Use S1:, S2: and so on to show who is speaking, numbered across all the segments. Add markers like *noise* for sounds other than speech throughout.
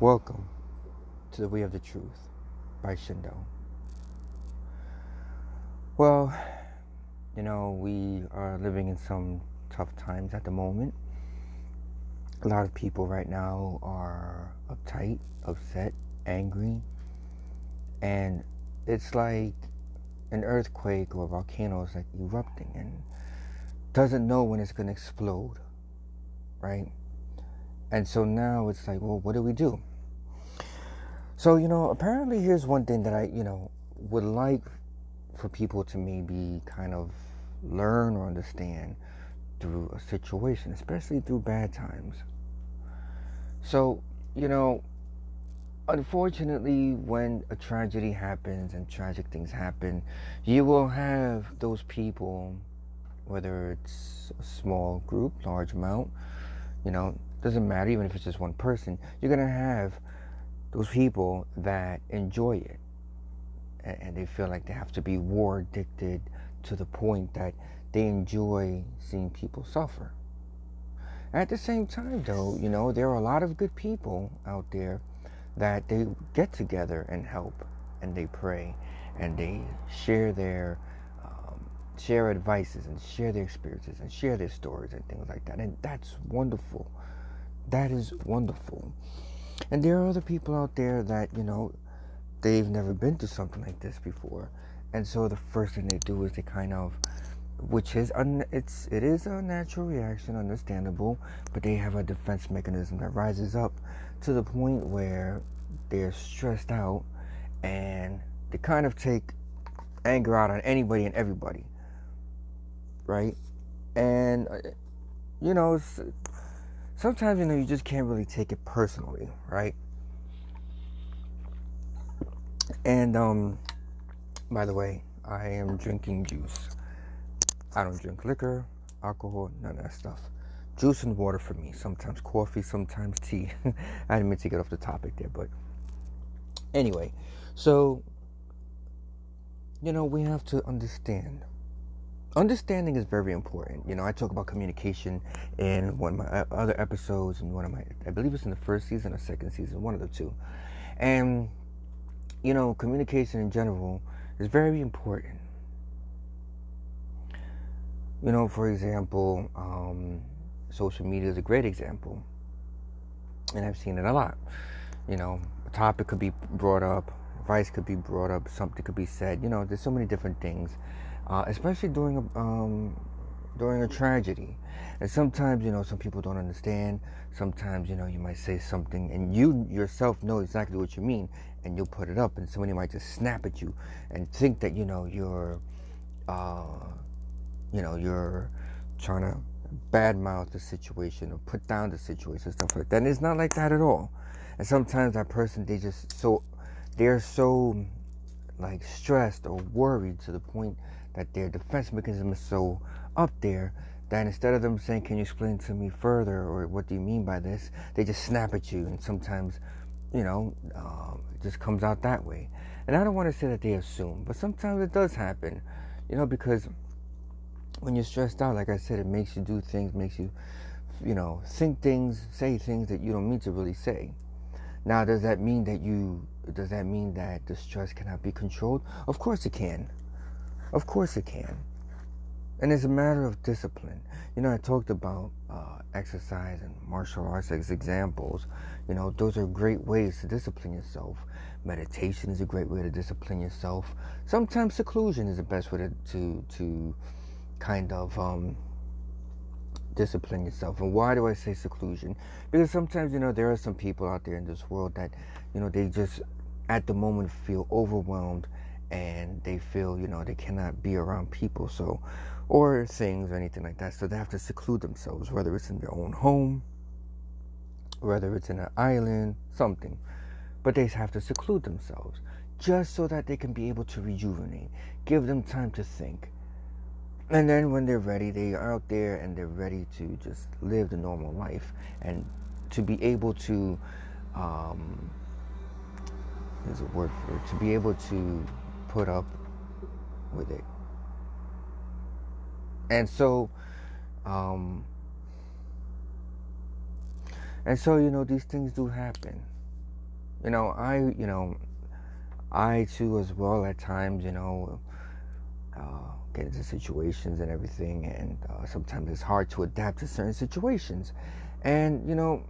S1: Welcome to the Way of the Truth by Shindo. Well, you know, we are living in some tough times at the moment. A lot of people right now are uptight, upset, angry, and it's like an earthquake or a volcano is like erupting and doesn't know when it's going to explode, right? And so now it's like, well, what do we do? So, you know, apparently here's one thing that I, you know, would like for people to maybe kind of learn or understand through a situation, especially through bad times. So, you know, unfortunately, when a tragedy happens and tragic things happen, you will have those people, whether it's a small group, large amount, you know, doesn't matter, even if it's just one person, you're going to have those people that enjoy it. And they feel like they have to be war addicted to the point that they enjoy seeing people suffer. At the same time, though, you know, there are a lot of good people out there that they get together and help and they pray and they share their um, share advices and share their experiences and share their stories and things like that and that's wonderful that is wonderful and there are other people out there that you know they've never been through something like this before and so the first thing they do is they kind of which is un, it's it is a natural reaction understandable but they have a defense mechanism that rises up to the point where they're stressed out and they kind of take anger out on anybody and everybody. Right? And, uh, you know, sometimes, you know, you just can't really take it personally, right? And, um, by the way, I am drinking juice. I don't drink liquor, alcohol, none of that stuff juice and water for me. Sometimes coffee, sometimes tea. *laughs* I didn't mean to get off the topic there, but anyway, so you know, we have to understand. Understanding is very important. You know, I talk about communication in one of my uh, other episodes, and one of my, I believe it's in the first season or second season, one of the two. And, you know, communication in general is very important. You know, for example, um, social media is a great example. And I've seen it a lot. You know, a topic could be brought up, advice could be brought up, something could be said. You know, there's so many different things, uh, especially during a, um, during a tragedy. And sometimes, you know, some people don't understand. Sometimes, you know, you might say something and you yourself know exactly what you mean and you'll put it up and somebody might just snap at you and think that, you know, you're, uh, you know, you're trying to badmouth the situation or put down the situation, stuff like that. And it's not like that at all. And sometimes that person, they just so, they're so like stressed or worried to the point that their defense mechanism is so up there that instead of them saying, Can you explain to me further? or what do you mean by this? They just snap at you. And sometimes, you know, um, it just comes out that way. And I don't want to say that they assume, but sometimes it does happen, you know, because when you're stressed out, like I said, it makes you do things, makes you, you know, think things, say things that you don't mean to really say. Now, does that mean that you, does that mean that the stress cannot be controlled? Of course it can. Of course it can. And it's a matter of discipline. You know, I talked about uh, exercise and martial arts as examples. You know, those are great ways to discipline yourself. Meditation is a great way to discipline yourself. Sometimes seclusion is the best way to, to, to kind of um, discipline yourself. And why do I say seclusion? Because sometimes, you know, there are some people out there in this world that, you know, they just at the moment feel overwhelmed and they feel, you know, they cannot be around people. So, or things or anything like that. So they have to seclude themselves, whether it's in their own home, whether it's in an island, something. But they have to seclude themselves just so that they can be able to rejuvenate, give them time to think and then when they're ready, they are out there and they're ready to just live the normal life and to be able to, um, there's a word for it, to be able to put up with it. And so, um, and so, you know, these things do happen. You know, I, you know, I too as well at times, you know, uh, get into situations and everything, and uh, sometimes it's hard to adapt to certain situations. And you know,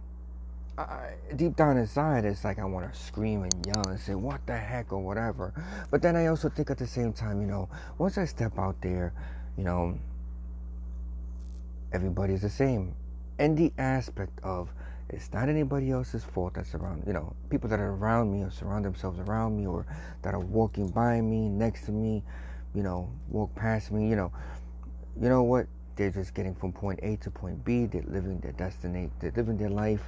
S1: I, deep down inside, it's like I want to scream and yell and say, "What the heck?" or whatever. But then I also think at the same time, you know, once I step out there, you know, everybody's the same. And the aspect of it's not anybody else's fault that's around, you know, people that are around me or surround themselves around me or that are walking by me, next to me, you know, walk past me, you know, you know what? They're just getting from point A to point B. They're living their destiny. They're living their life,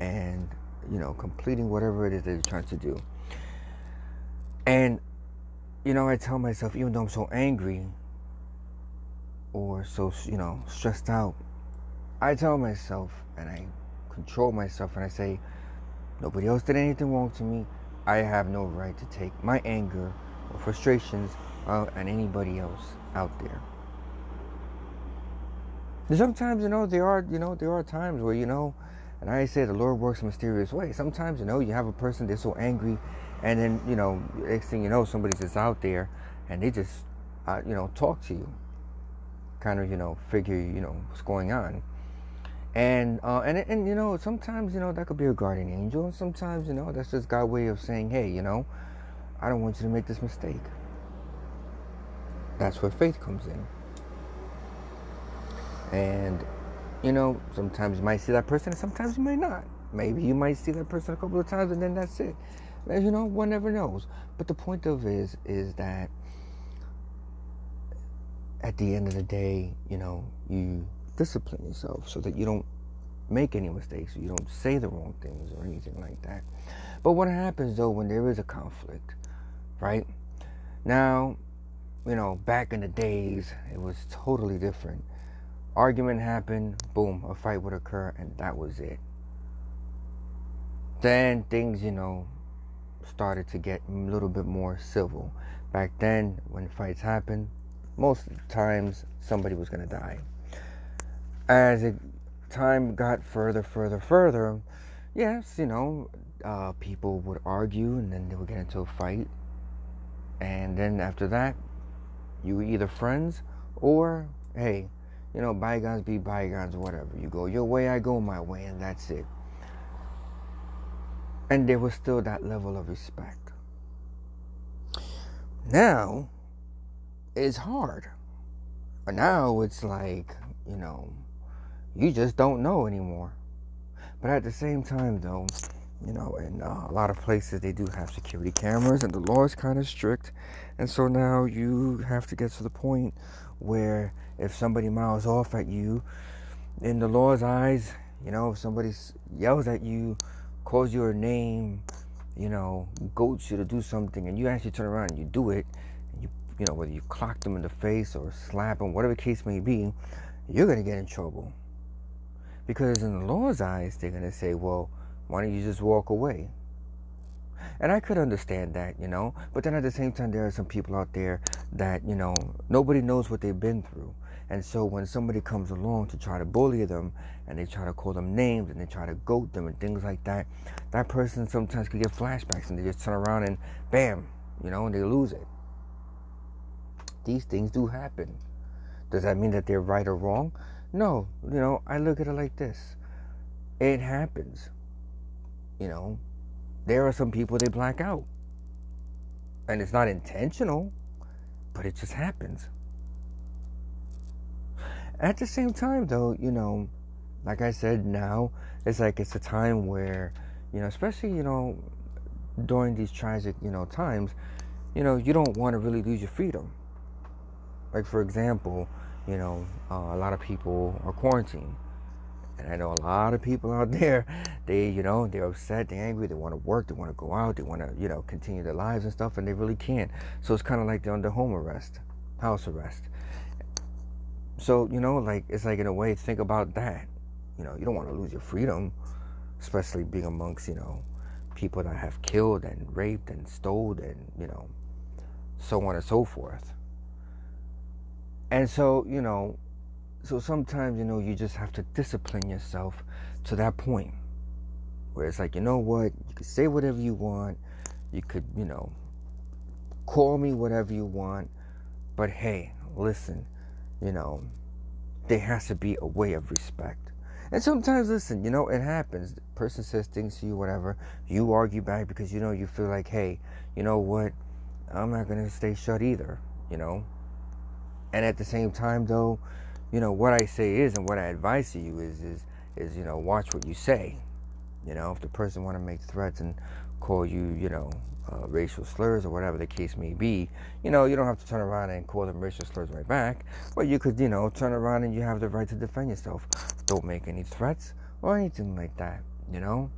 S1: and you know, completing whatever it is they're trying to do. And you know, I tell myself, even though I'm so angry or so you know stressed out, I tell myself, and I control myself, and I say, nobody else did anything wrong to me. I have no right to take my anger or frustrations out on anybody else out there. sometimes, you know, there are, you know, there are times where, you know, and I say the Lord works in mysterious ways. Sometimes, you know, you have a person they're so angry, and then, you know, next thing you know, somebody's just out there, and they just, uh, you know, talk to you, kind of, you know, figure, you know, what's going on. And uh, and and you know sometimes you know that could be a guardian angel, and sometimes you know that's just God's way of saying, hey, you know, I don't want you to make this mistake. That's where faith comes in. And, you know, sometimes you might see that person and sometimes you might not. Maybe you might see that person a couple of times and then that's it. You know, one never knows. But the point of is is that at the end of the day, you know, you discipline yourself so that you don't make any mistakes, you don't say the wrong things or anything like that. But what happens though when there is a conflict, right? Now, you know, back in the days, it was totally different. Argument happened, boom, a fight would occur, and that was it. Then things, you know, started to get a little bit more civil. Back then, when fights happened, most times somebody was going to die. As it, time got further, further, further, yes, you know, uh, people would argue and then they would get into a fight. And then after that, you were either friends or, hey, you know, bygones be bygones, whatever. You go your way, I go my way, and that's it. And there was still that level of respect. Now, it's hard. Now it's like, you know, you just don't know anymore. But at the same time, though, you know, in uh, a lot of places they do have security cameras, and the law is kind of strict. And so now you have to get to the point where if somebody miles off at you, in the law's eyes, you know, if somebody yells at you, calls your name, you know, goats you to do something, and you actually turn around and you do it, you, you know, whether you clock them in the face or slap them, whatever the case may be, you're gonna get in trouble. Because in the law's eyes, they're gonna say, well why don't you just walk away? And I could understand that, you know, but then at the same time, there are some people out there that, you know, nobody knows what they've been through. And so when somebody comes along to try to bully them and they try to call them names and they try to goat them and things like that, that person sometimes could get flashbacks and they just turn around and bam, you know, and they lose it. These things do happen. Does that mean that they're right or wrong? No, you know, I look at it like this it happens you know, there are some people they black out. And it's not intentional, but it just happens. At the same time, though, you know, like I said, now it's like it's a time where, you know, especially, you know, during these tragic, you know, times, you know, you don't want to really lose your freedom. Like, for example, you know, uh, a lot of people are quarantined and I know a lot of people out *laughs* there, they, you know, they're upset, they're angry, they want to work, they want to go out, they want to, you know, continue their lives and stuff, and they really can't. So it's kind of like they're under home arrest, house arrest. So, you know, like, it's like in a way, think about that. You know, you don't want to lose your freedom, especially being amongst, you know, people that have killed and raped and stole and, you know, so on and so forth. And so, you know, so sometimes, you know, you just have to discipline yourself to that point where it's like, you know what, you could say whatever you want. You could, you know, call me whatever you want. But hey, listen, you know, there has to be a way of respect. And sometimes, listen, you know, it happens. The person says things to you, whatever. You argue back because you know you feel like, hey, you know what? I'm not to stay shut either, you know? And at the same time, though, you know, what I say is and what I advise to you is, is, is, you know, watch what you say. You know, if the person want to make threats and call you, you know, uh, racial slurs or whatever the case may be, you know, you don't have to turn around and call them racial slurs right back. But you could, you know, turn around and you have the right to defend yourself. Don't make any threats or anything like that, you know?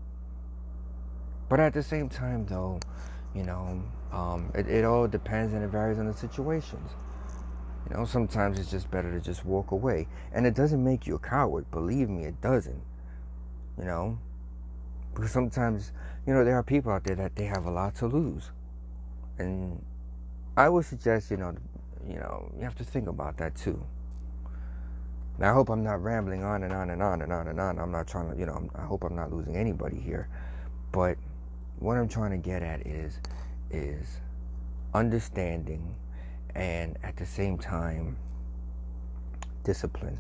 S1: But at the same time, though, you know, um, it, it all depends and it varies on the situations. You know, sometimes it's just better to just walk away. And it doesn't make you a coward. Believe me, it doesn't. You know? Because sometimes, you know, there are people out there that they have a lot to lose. And I would suggest, you know, you know, you have to think about that too. Now, I hope I'm not rambling on and on and on and on and on. I'm not trying to, you know, I hope I'm not losing anybody here. But what I'm trying to get at is, is understanding and at the same time discipline.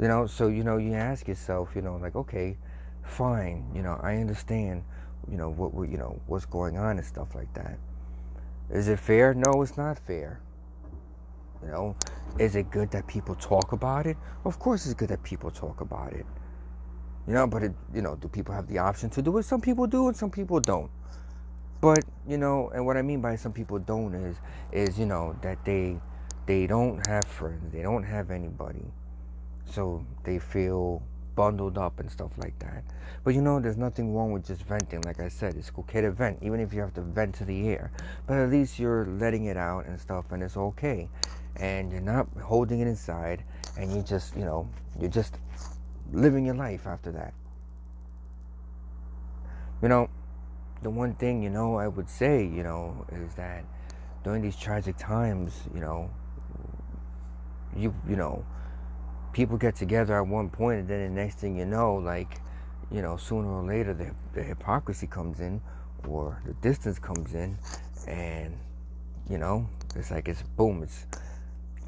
S1: You know so you know you ask yourself you know like okay fine you know i understand you know what you know what's going on and stuff like that. Is it fair? No it's not fair. You know is it good that people talk about it? Of course it's good that people talk about it. You know but it, you know do people have the option to do it? Some people do and some people don't but you know, and what I mean by some people don't is is you know that they they don't have friends, they don't have anybody, so they feel bundled up and stuff like that. But you know, there's nothing wrong with just venting. Like I said, it's okay to vent, even if you have to vent to the air. But at least you're letting it out and stuff, and it's okay. And you're not holding it inside, and you just, you know, you're just living your life after that. You know, the one thing, you know, I would say, you know, is that during these tragic times, you know, you you know, people get together at one point, and then the next thing you know, like, you know, sooner or later, the, the hypocrisy comes in, or the distance comes in, and you know, it's like it's boom, it's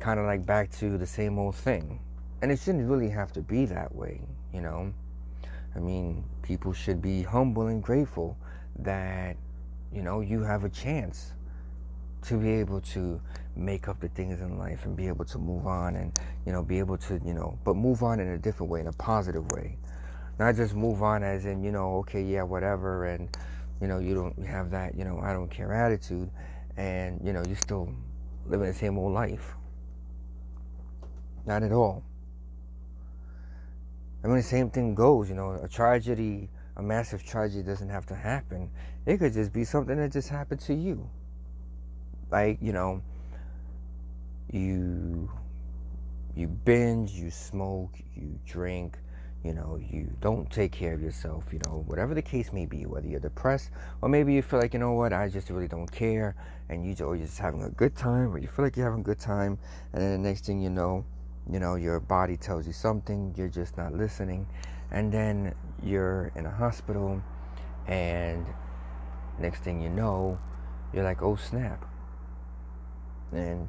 S1: kind of like back to the same old thing, and it shouldn't really have to be that way, you know. I mean, people should be humble and grateful that you know you have a chance to be able to make up the things in life and be able to move on and you know be able to you know but move on in a different way in a positive way. Not just move on as in you know okay yeah whatever and you know you don't have that you know i don't care attitude and you know you're still living the same old life. Not at all. I mean the same thing goes you know a tragedy a massive tragedy doesn't have to happen. It could just be something that just happened to you. Like, you know, you you binge, you smoke, you drink, you know, you don't take care of yourself, you know, whatever the case may be, whether you're depressed or maybe you feel like, you know what, I just really don't care and you you're just having a good time or you feel like you're having a good time and then the next thing you know, you know, your body tells you something, you're just not listening and then you're in a hospital and next thing you know you're like oh snap. And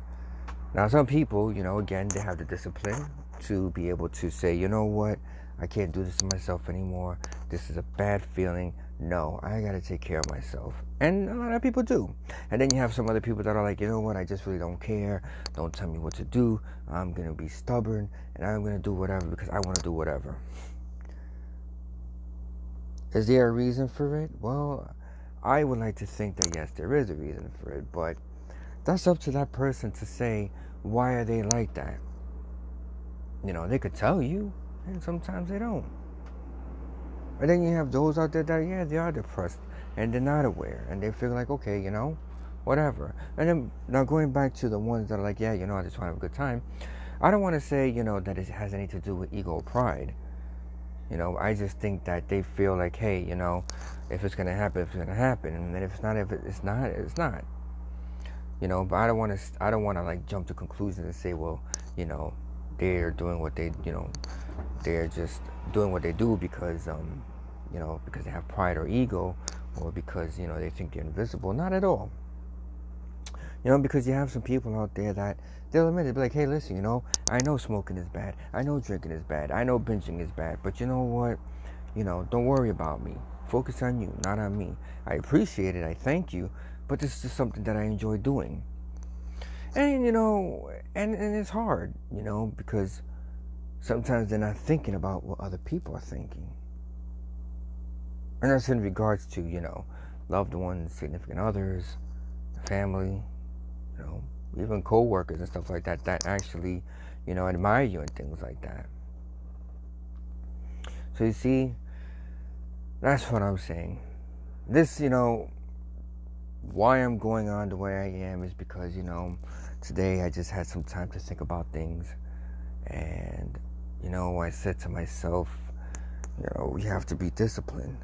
S1: now some people you know again they have the discipline to be able to say you know what? I can't do this to myself anymore. This is a bad feeling. No i gotta take care of myself. And a lot of people do. And then you have some other people that are like you know what? I just really don't care. Don't tell me what to do. I'm gonna be stubborn and i'm gonna do whatever because i want to do whatever is there a reason for it? Well, I would like to think that yes, there is a reason for it, but that's up to that person to say why are they like that. You know, they could tell you, and sometimes they don't. And then you have those out there that yeah, they are depressed and they're not aware, and they feel like okay, you know, whatever. And then now going back to the ones that are like yeah, you know, I just want to have a good time. I don't want to say you know that it has anything to do with ego pride you know, I just think that they feel like, hey, you know, if it's gonna happen, it's gonna happen, and if it's not, if it's not, it's not. You know, but I don't want to. I don't want to like jump to conclusions and say, well, you know, they're doing what they, you know, they're just doing what they do because, um, you know, because they have pride or ego, or because you know they think they're invisible. Not at all. You know, because you have some people out there that they'll admit it, be like, hey, listen, you know, I know smoking is bad, I know drinking is bad, I know binging is bad, but you know what? You know, don't worry about me. Focus on you, not on me. I appreciate it, I thank you, but this is something that I enjoy doing. And you know, and, and it's hard, you know, because sometimes they're not thinking about what other people are thinking. And that's in regards to, you know, loved ones, significant others, family, you know, even co-workers and stuff like that that actually, you know, admire you and things like that. So you see, that's what I'm saying. This, you know, why I'm going on the way I am is because, you know, today I just had some time to think about things and you know, I said to myself, you know, we have to be disciplined.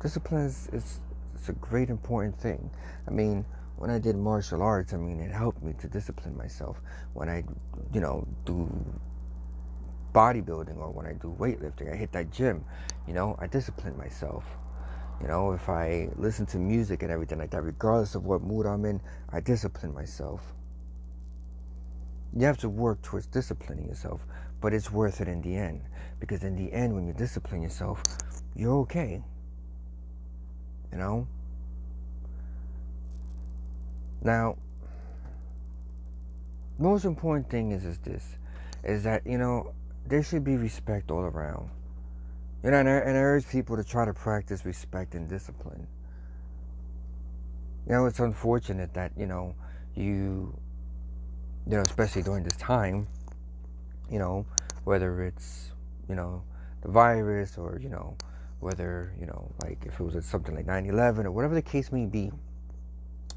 S1: Discipline is, is, is a great important thing. I mean, when I did martial arts, I mean, it helped me to discipline myself. When I, you know, do bodybuilding or when I do weightlifting, I hit that gym, you know, I discipline myself. You know, if I listen to music and everything like that, regardless of what mood I'm in, I discipline myself. You have to work towards disciplining yourself, but it's worth it in the end. Because in the end, when you discipline yourself, you're okay. You know? Now, most important thing is is this is that you know there should be respect all around. You know and I, and I urge people to try to practice respect and discipline. You know it's unfortunate that you know you you know, especially during this time, you know, whether it's, you know, the virus or, you know, whether, you know, like if it was something like 9 11 or whatever the case may be,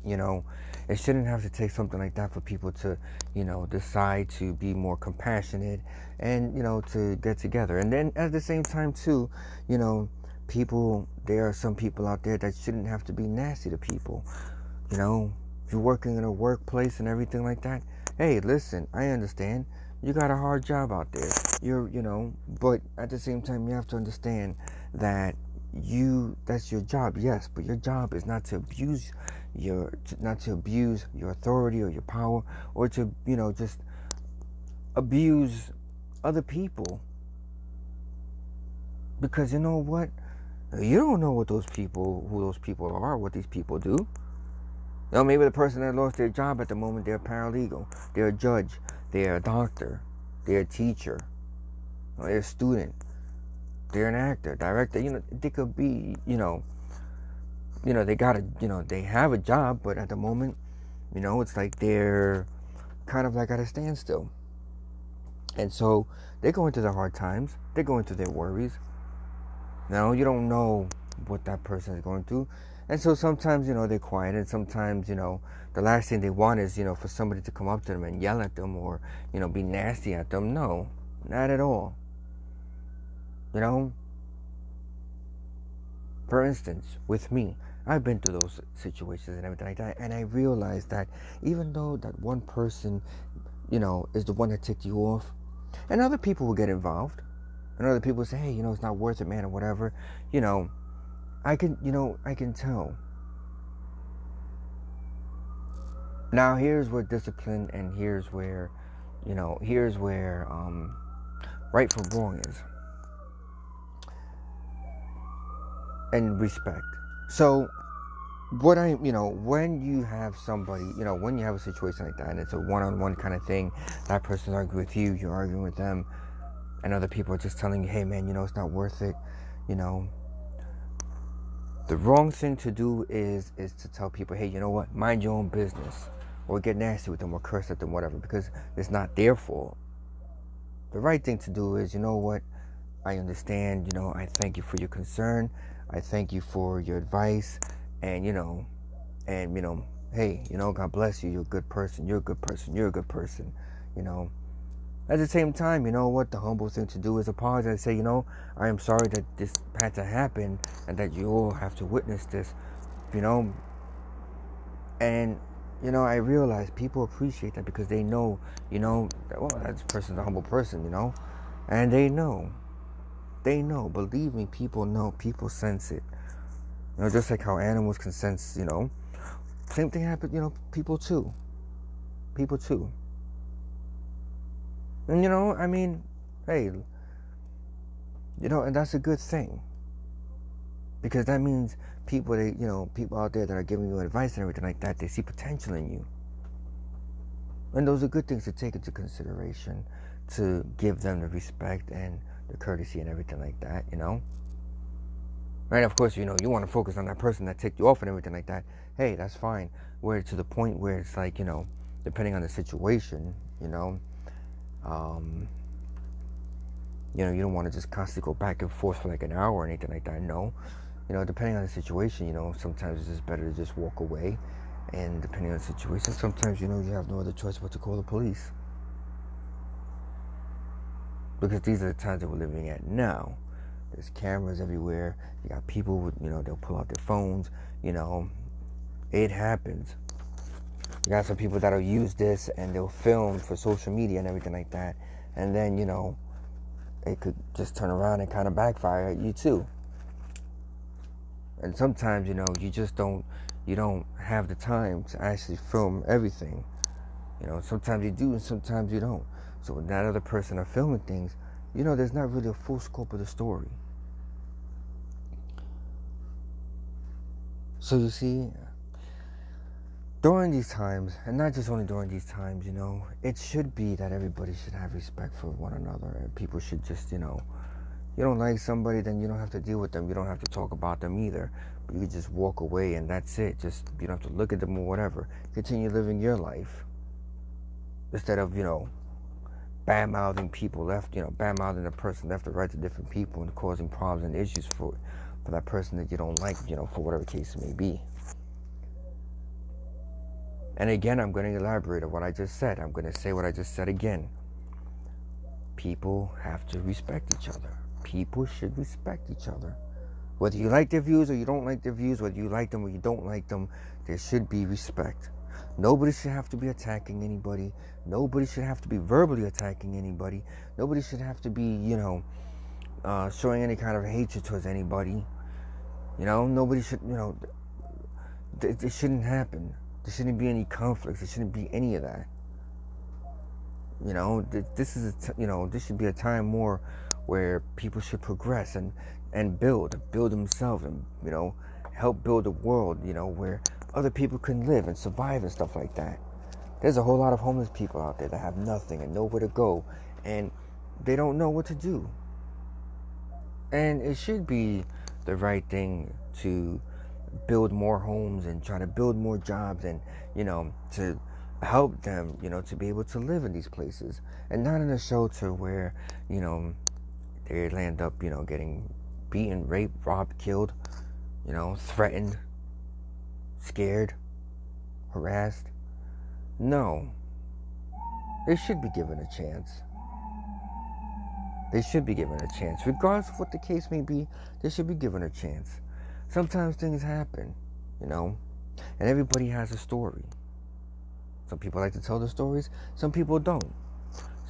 S1: you know, it shouldn't have to take something like that for people to, you know, decide to be more compassionate and, you know, to get together. And then at the same time, too, you know, people, there are some people out there that shouldn't have to be nasty to people. You know, if you're working in a workplace and everything like that, hey, listen, I understand. You got a hard job out there. You're, you know, but at the same time, you have to understand that you that's your job yes but your job is not to abuse your not to abuse your authority or your power or to you know just abuse other people because you know what you don't know what those people who those people are what these people do you know, maybe the person that lost their job at the moment, they're a paralegal, they're a judge, they're a doctor, they're a teacher, they're a student, they're an actor, director. You know, they could be, you know, you know, they got a, you know, they have a job, but at the moment, you know, it's like they're kind of like at a standstill. And so they go into their hard times, they go into their worries. Now, you don't know what that person is going through. And so sometimes, you know, they're quiet, and sometimes, you know, the last thing they want is, you know, for somebody to come up to them and yell at them or, you know, be nasty at them. No, not at all. You know? For instance, with me, I've been through those situations and everything like that, and I realized that even though that one person, you know, is the one that ticked you off, and other people will get involved, and other people say, hey, you know, it's not worth it, man, or whatever, you know, I can, you know, I can tell. Now here's where discipline and here's where, you know, here's where um, right from wrong is. And respect. So what I, you know, when you have somebody, you know, when you have a situation like that and it's a one-on-one kind of thing, that person's arguing with you, you're arguing with them, and other people are just telling you, hey man, you know, it's not worth it, you know, the wrong thing to do is is to tell people, hey, you know what, mind your own business, or get nasty with them, or curse at them, whatever, because it's not their fault. The right thing to do is, you know what, I understand. You know, I thank you for your concern. I thank you for your advice, and you know, and you know, hey, you know, God bless you. You're a good person. You're a good person. You're a good person. You know, at the same time, you know what? The humble thing to do is apologize and say, you know, I am sorry that this had to happen and that you all have to witness this, you know. And, you know, I realize people appreciate that because they know, you know, well, that person's a humble person, you know. And they know. They know. Believe me, people know. People sense it. You know, just like how animals can sense, you know. Same thing happens, you know, people too. People too. And you know, I mean, hey, you know, and that's a good thing. Because that means people that you know, people out there that are giving you advice and everything like that, they see potential in you. And those are good things to take into consideration to give them the respect and the courtesy and everything like that, you know? Right, of course, you know, you want to focus on that person that ticked you off and everything like that. Hey, that's fine. Where to the point where it's like, you know, depending on the situation, you know, um, you know, you don't want to just constantly go back and forth for like an hour or anything like that. No, you know, depending on the situation, you know, sometimes it's just better to just walk away. And depending on the situation, sometimes, you know, you have no other choice but to call the police. Because these are the times that we're living at now. There's cameras everywhere. You got people with, you know, they'll pull out their phones. You know, it happens. You got some people that'll use this and they'll film for social media and everything like that. And then, you know, it could just turn around and kind of backfire at you too. And sometimes, you know, you just don't you don't have the time to actually film everything. You know, sometimes you do and sometimes you don't. So when that other person are filming things, you know, there's not really a full scope of the story. So you see, during these times, and not just only during these times, you know, it should be that everybody should have respect for one another, and people should just, you know, you don't like somebody, then you don't have to deal with them. You don't have to talk about them either. But you just walk away, and that's it. Just you don't have to look at them or whatever. Continue living your life instead of you know bad mouthing people left, you know, bad mouthing the person left or right to different people and causing problems and issues for for that person that you don't like, you know, for whatever case it may be. And again, I'm going to elaborate on what I just said. I'm going to say what I just said again. People have to respect each other. People should respect each other. Whether you like their views or you don't like their views, whether you like them or you don't like them, there should be respect. Nobody should have to be attacking anybody. Nobody should have to be verbally attacking anybody. Nobody should have to be, you know, uh, showing any kind of hatred towards anybody. You know, nobody should, you know, th- it shouldn't happen. There shouldn't be any conflicts. There shouldn't be any of that. You know, th- this is, you know, this should be a time more where people should progress and and build, build themselves, and you know, help build a world, you know, where other people can live and survive and stuff like that. There's a whole lot of homeless people out there that have nothing and nowhere to go, and they don't know what to do. And it should be the right thing to build more homes and try to build more jobs and, you know, to help them, you know, to be able to live in these places and not in a shelter where, you know, they land up, you know, getting beaten, raped, robbed, killed, you know, threatened, scared, harassed. No. They should be given a chance. They should be given a chance. Regardless of what the case may be, they should be given a chance. Sometimes things happen, you know, and everybody has a story. Some people like to tell the stories, some people don't.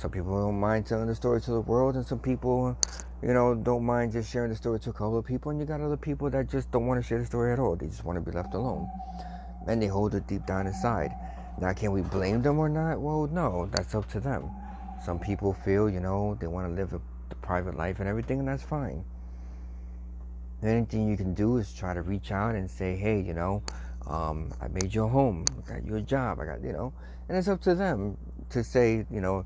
S1: Some people don't mind telling the story to the world, and some people, you know, don't mind just sharing the story to a couple of people. And you got other people that just don't want to share the story at all. They just want to be left alone. And they hold it deep down inside. Now, can we blame them or not? Well, no, that's up to them. Some people feel, you know, they want to live a, the private life and everything, and that's fine. Anything you can do is try to reach out and say, hey, you know, um, I made you a home, I got you a job, I got, you know, and it's up to them to say, you know,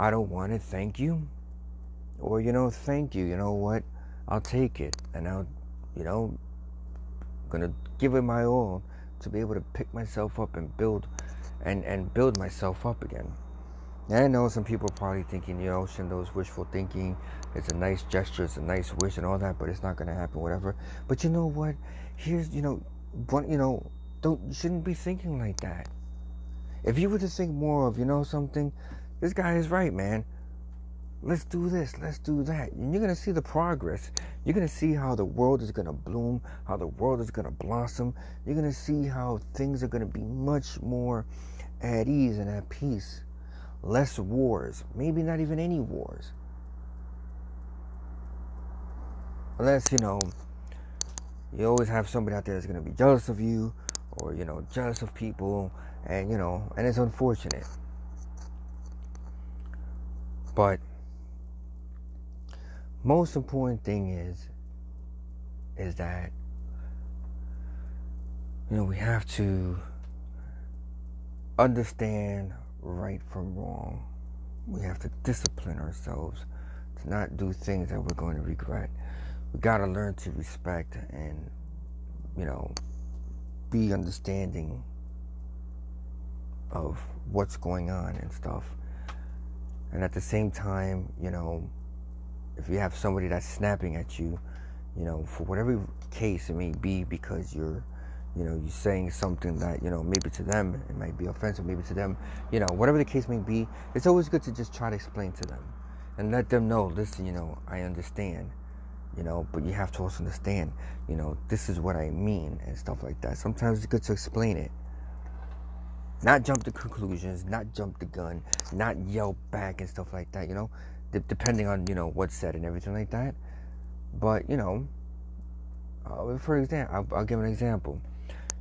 S1: I don't want it, thank you. Or, you know, thank you, you know what? I'll take it. And I'll, you know, gonna give it my all to be able to pick myself up and build and, and build myself up again. And I know some people are probably thinking, you know, those wishful thinking, it's a nice gesture, it's a nice wish and all that, but it's not gonna happen, whatever. But you know what? Here's, you know, one, you know, don't you shouldn't be thinking like that. If you were to think more of, you know, something, this guy is right, man. Let's do this, let's do that. And you're going to see the progress. You're going to see how the world is going to bloom, how the world is going to blossom. You're going to see how things are going to be much more at ease and at peace. Less wars, maybe not even any wars. unless you know you always have somebody out there that's going to be jealous of you or you know jealous of people and you know and it's unfortunate but most important thing is is that you know we have to understand right from wrong. We have to discipline ourselves to not do things that we're going to regret. We got to learn to respect and you know be understanding of what's going on and stuff and at the same time you know if you have somebody that's snapping at you you know for whatever case it may be because you're you know you're saying something that you know maybe to them it might be offensive maybe to them you know whatever the case may be it's always good to just try to explain to them and let them know listen you know i understand you know but you have to also understand you know this is what i mean and stuff like that. Sometimes it's good to explain it not jump to conclusions not jump the gun not yell back and stuff like that you know D- depending on you know what's said and everything like that. But you know uh, for example I'll, I'll, give an example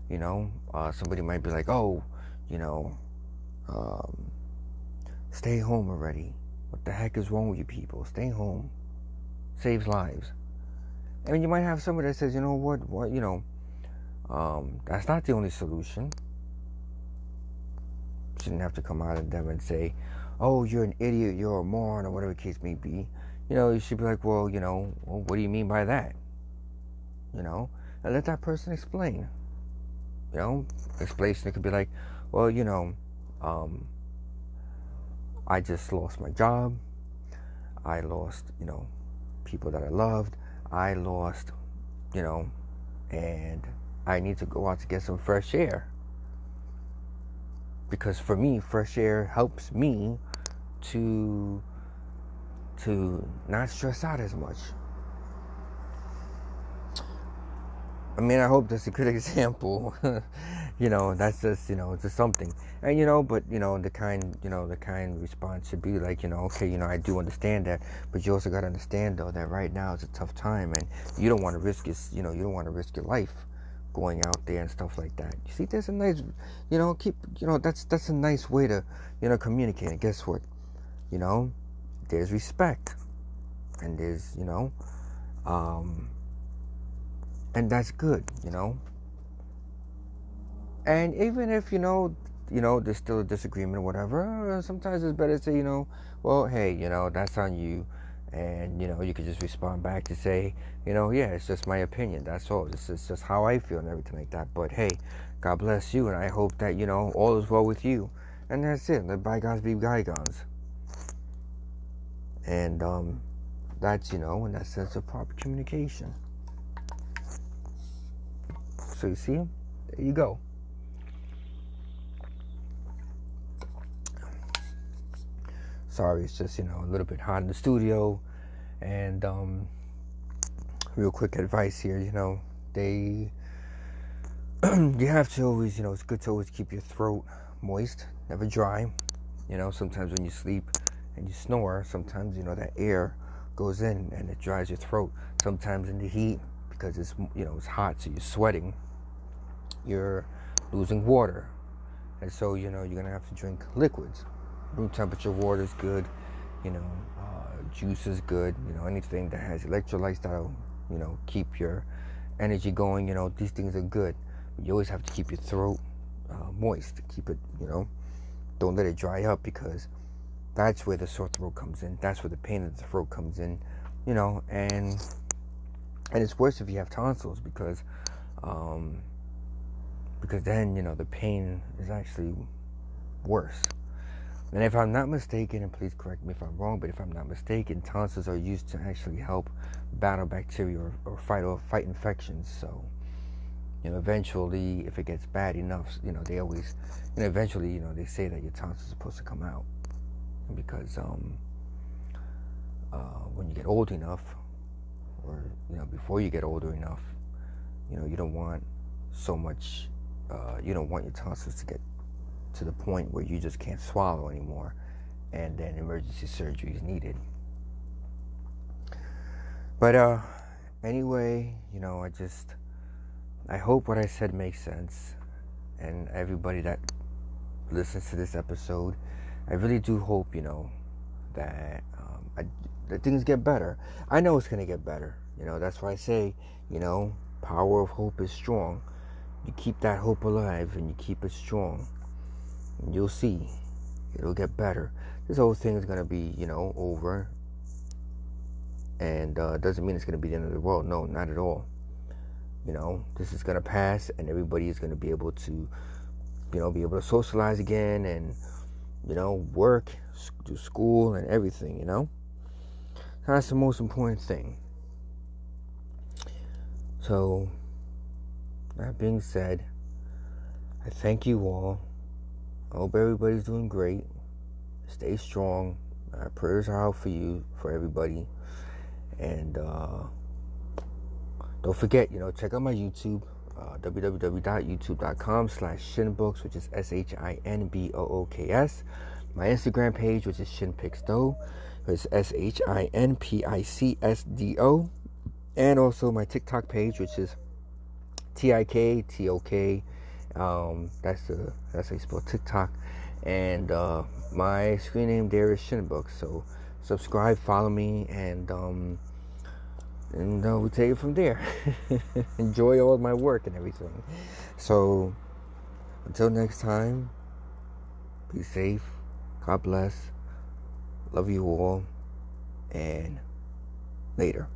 S1: you know uh, somebody might be like oh you know um, stay home already. What the heck is wrong with you people? Stay home. Saves lives. I mean, you might have somebody that says, you know what, what, you know, um, that's not the only solution. Shouldn't have to come out of them and say, oh, you're an idiot, you're a moron, or whatever the case may be. You know, you should be like, well, you know, well, what do you mean by that? You know, and let that person explain. You know, explanation could be like, well, you know, um, I just lost my job. I lost, you know, people that I loved. I lost, you know, and I need to go out to get some fresh air. Because for me, fresh air helps me to to not stress out as much. I mean, I hope that's a good *laughs* example. you know, that's just, you know, it's just something. And, you know, but, you know, the kind, you know, the kind response should be like, you know, okay, you know, I do understand that, but you also got to understand, though, that right now is a tough time and you don't want to risk your, you know, you don't want to risk your life going out there and stuff like that. You see, there's a nice, you know, keep, you know, that's, that's a nice way to, you know, communicate. And guess what? You know, there's respect and there's, you know, um, and that's good, you know. And even if you know, you know, there's still a disagreement or whatever, uh, sometimes it's better to say, you know, well, hey, you know, that's on you, and you know, you could just respond back to say, you know, yeah, it's just my opinion. That's all. This is just how I feel and everything like that. But hey, God bless you, and I hope that you know all is well with you. And that's it. Let bygones be bygones. And um, that's you know, in that sense of proper communication. So you see, there you go. Sorry, it's just you know a little bit hot in the studio, and um, real quick advice here. You know, they *clears throat* you have to always you know it's good to always keep your throat moist, never dry. You know, sometimes when you sleep and you snore, sometimes you know that air goes in and it dries your throat. Sometimes in the heat because it's you know it's hot, so you're sweating you're losing water. And so, you know, you're going to have to drink liquids. Room temperature water is good. You know, uh, juice is good. You know, anything that has electrolytes that'll, you know, keep your energy going. You know, these things are good. But you always have to keep your throat uh, moist. Keep it, you know, don't let it dry up because that's where the sore throat comes in. That's where the pain of the throat comes in. You know, and and it's worse if you have tonsils because um, because then you know the pain is actually worse. And if I'm not mistaken, and please correct me if I'm wrong, but if I'm not mistaken, tonsils are used to actually help battle bacteria or, or fight or fight infections. So, you know, eventually, if it gets bad enough, you know, they always, you know, eventually, you know, they say that your tonsils are supposed to come out because um, uh, when you get old enough, or you know, before you get older enough, you know, you don't want so much uh, you don't want your tonsils to get to the point where you just can't swallow anymore and then emergency surgery is needed. But uh, anyway, you know, I just, I hope what I said makes sense. And everybody that listens to this episode, I really do hope, you know, that, um, I, that things get better. I know it's to get better. You know, that's why I say, you know, power of hope is strong. You keep that hope alive and you keep it strong. You'll see. It'll get better. This whole thing is to be, you know, over and uh, doesn't mean it's to be the end of the world. No, not at all. You know, this is to pass, and everybody is to be able to, you know, be able to socialize again, and you know, work, do school, and everything. You know, that's the most important thing. So, that being said, I thank you all. I hope everybody's doing great. Stay strong. Our prayers are out for you, for everybody. And uh, don't forget, you know, check out my YouTube, uh, www.youtube.com slash shinbooks, which is S-H-I-N-B-O-O-K-S. My Instagram page, which is shinpicsdo, which is S-H-I-N-P-I-C-S-D-O. And also my TikTok page, which is T-I-K-T-O-K. Um, that's the that's spell TikTok. And uh, my screen name there is Shinbooks. So subscribe, follow me, and um, and uh, we take it from there. *laughs* Enjoy all my work and everything. So, until next time, be safe. God bless. Love you all. And later.